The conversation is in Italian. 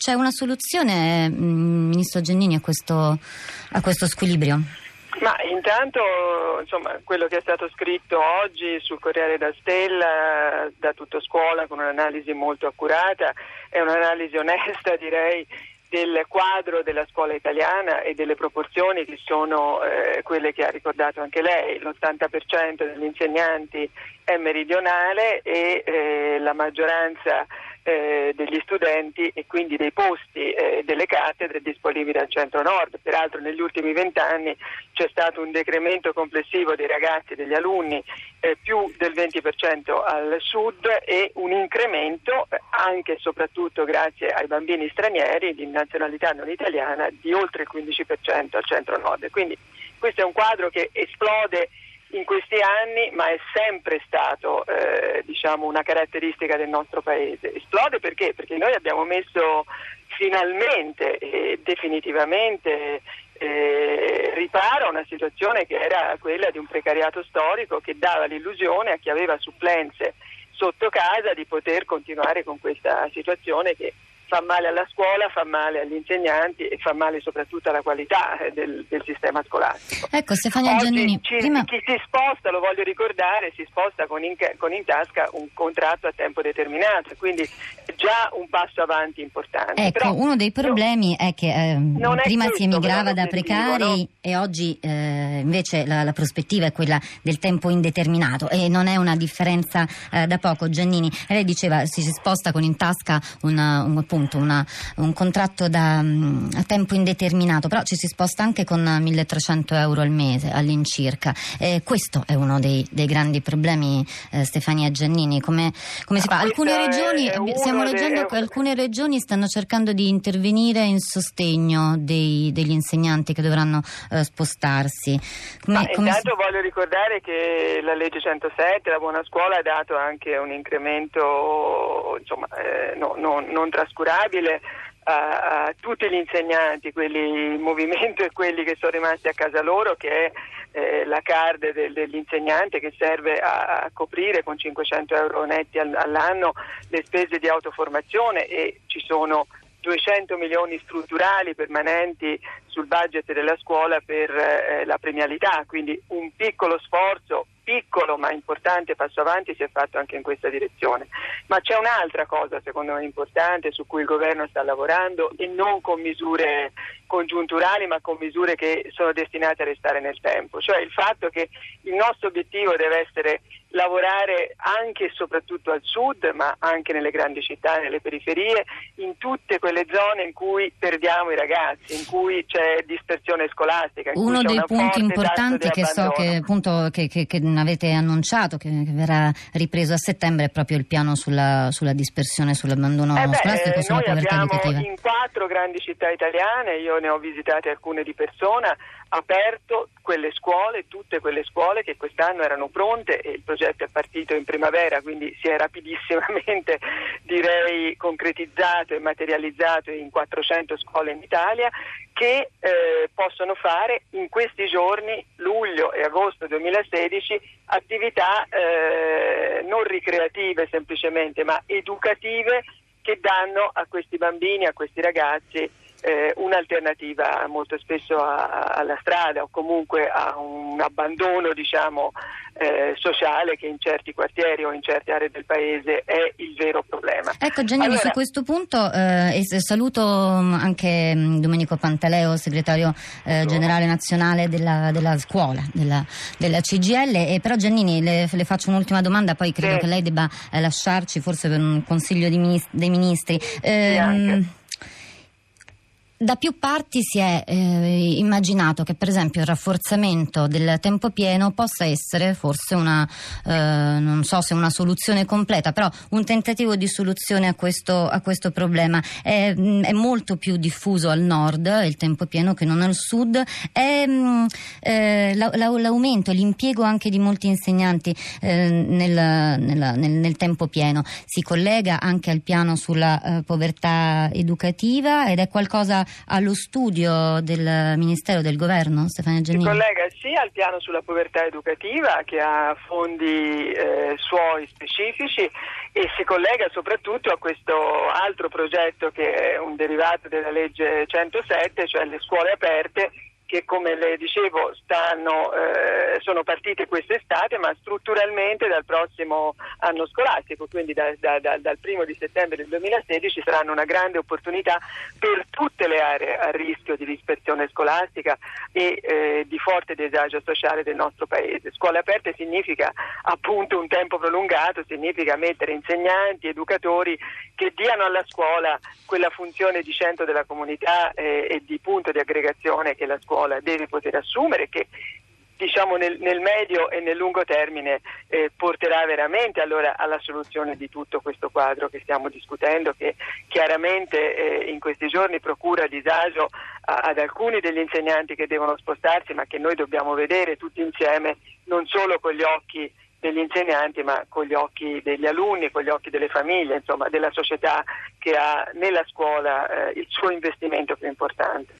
c'è una soluzione, mm, Ministro Gennini, a questo, a questo squilibrio? Ma intanto insomma, quello che è stato scritto oggi sul Corriere da Stella da tutto scuola con un'analisi molto accurata è un'analisi onesta direi del quadro della scuola italiana e delle proporzioni che sono eh, quelle che ha ricordato anche lei, l'80% degli insegnanti è meridionale e eh, la maggioranza eh, degli studenti e quindi dei posti eh, delle cattedre disponibili al centro-nord. Peraltro negli ultimi vent'anni c'è stato un decremento complessivo dei ragazzi e degli alunni eh, più del 20% al sud e un incremento eh, anche e soprattutto grazie ai bambini stranieri di nazionalità non italiana di oltre il 15% al centro-nord. Quindi questo è un quadro che esplode in questi anni, ma è sempre stato eh, diciamo una caratteristica del nostro paese. Esplode perché? Perché noi abbiamo messo finalmente e definitivamente eh, riparo a una situazione che era quella di un precariato storico che dava l'illusione a chi aveva supplenze sotto casa di poter continuare con questa situazione che fa male alla scuola, fa male agli insegnanti e fa male soprattutto alla qualità eh, del, del sistema scolastico. Ecco, Stefania Oggi Giannini, ci, prima... chi si sposta, lo voglio ricordare, si sposta con in, con in tasca un contratto a tempo determinato, quindi è già un passo avanti importante. Ecco, Però, uno dei problemi no, è che eh, è prima questo, si emigrava da precari no? e oggi eh, invece la, la, prospettiva è quella del tempo indeterminato e non è una differenza eh, da poco. Giannini, lei diceva si, si sposta con in tasca una, un, appunto, una, un contratto da, um, a tempo indeterminato, però ci si sposta anche con 1300 euro al mese all'incirca. Eh, questo è uno dei, dei grandi problemi, eh, Stefania Giannini. Come, come si fa? Alcune regioni, stiamo leggendo che alcune regioni stanno cercando di intervenire in sostegno dei, degli insegnanti che dovranno eh, spostarsi. Come, come intanto si... voglio ricordare che la legge 107, la buona scuola, ha dato anche un incremento insomma, eh, no, no, non trascurabile a, a, tutti gli insegnanti, quelli in movimento e quelli che sono rimasti a casa loro, che è eh, la card del, dell'insegnante che serve a, a, coprire con 500 euro netti all'anno le spese di autoformazione e ci sono 200 milioni strutturali permanenti sul budget della scuola per eh, la premialità, quindi un piccolo sforzo piccolo ma importante passo avanti si è fatto anche in questa direzione. Ma c'è un'altra cosa secondo me importante su cui il governo sta lavorando e non con misure congiunturali ma con misure che sono destinate a restare nel tempo, cioè il fatto che il nostro obiettivo deve essere lavorare anche e soprattutto al sud, ma anche nelle grandi città, nelle periferie, in tutte quelle zone in cui perdiamo i ragazzi, in cui c'è dispersione scolastica. Uno dei punti importanti che so che, appunto, che, che, che avete annunciato che, che, verrà ripreso a settembre è proprio il piano sulla, sulla dispersione, sull'abbandono eh beh, scolastico, sulla povertà educativa. In quattro grandi città italiane, io ne ho visitate alcune di persona, aperto quelle scuole, tutte quelle scuole che quest'anno erano pronte e il progetto è partito in primavera, quindi si è rapidissimamente direi concretizzato e materializzato in 400 scuole in Italia che eh, possono fare in questi giorni, luglio e agosto 2016, attività eh, non ricreative semplicemente, ma educative che danno a questi bambini, a questi ragazzi eh, un'alternativa molto spesso a, alla strada o comunque a un abbandono diciamo, eh, sociale che in certi quartieri o in certe aree del paese è il vero problema. Ecco Giannini, allora, su questo punto eh, saluto mm, anche mm, Domenico Pantaleo, segretario eh, generale nazionale della, della scuola, della, della, CGL, e però Giannini le, le, faccio un'ultima domanda, poi credo sì. che lei debba eh, lasciarci forse per un consiglio ministri, dei ministri. Sì, ehm, da più parti si è eh, immaginato che per esempio il rafforzamento del tempo pieno possa essere forse una, eh, non so se una soluzione completa, però un tentativo di soluzione a questo, a questo problema. È, è, molto più diffuso al nord il tempo pieno che non al sud. È, mm, eh, l'aumento, l'impiego anche di molti insegnanti eh, nel, nel, nel, nel, tempo pieno si collega anche al piano sulla eh, povertà educativa ed è qualcosa allo studio del Ministero del Governo, Stefania Giannini? Si collega sia al piano sulla povertà educativa che ha fondi eh, suoi specifici e si collega soprattutto a questo altro progetto che è un derivato della legge 107, cioè le scuole aperte che come le dicevo stanno, eh, sono partite quest'estate ma strutturalmente dal prossimo anno scolastico, quindi da, da, da, dal primo di settembre del 2016 saranno una grande opportunità per tutte le aree a rischio di dispersione scolastica e eh, di forte disagio sociale del nostro paese. Scuole aperte significa appunto un tempo prolungato, significa mettere insegnanti, educatori che diano alla scuola quella funzione di centro della comunità eh, e di punto di aggregazione che la scuola deve poter assumere che diciamo nel, nel, medio e nel lungo termine eh, porterà veramente allora alla soluzione di tutto questo quadro che stiamo discutendo che chiaramente eh, in questi giorni procura disagio a, ad alcuni degli insegnanti che devono spostarsi ma che noi dobbiamo vedere tutti insieme non solo con gli occhi degli insegnanti ma con gli occhi degli alunni, con gli occhi delle famiglie, insomma della società che ha nella scuola eh, il suo investimento più importante.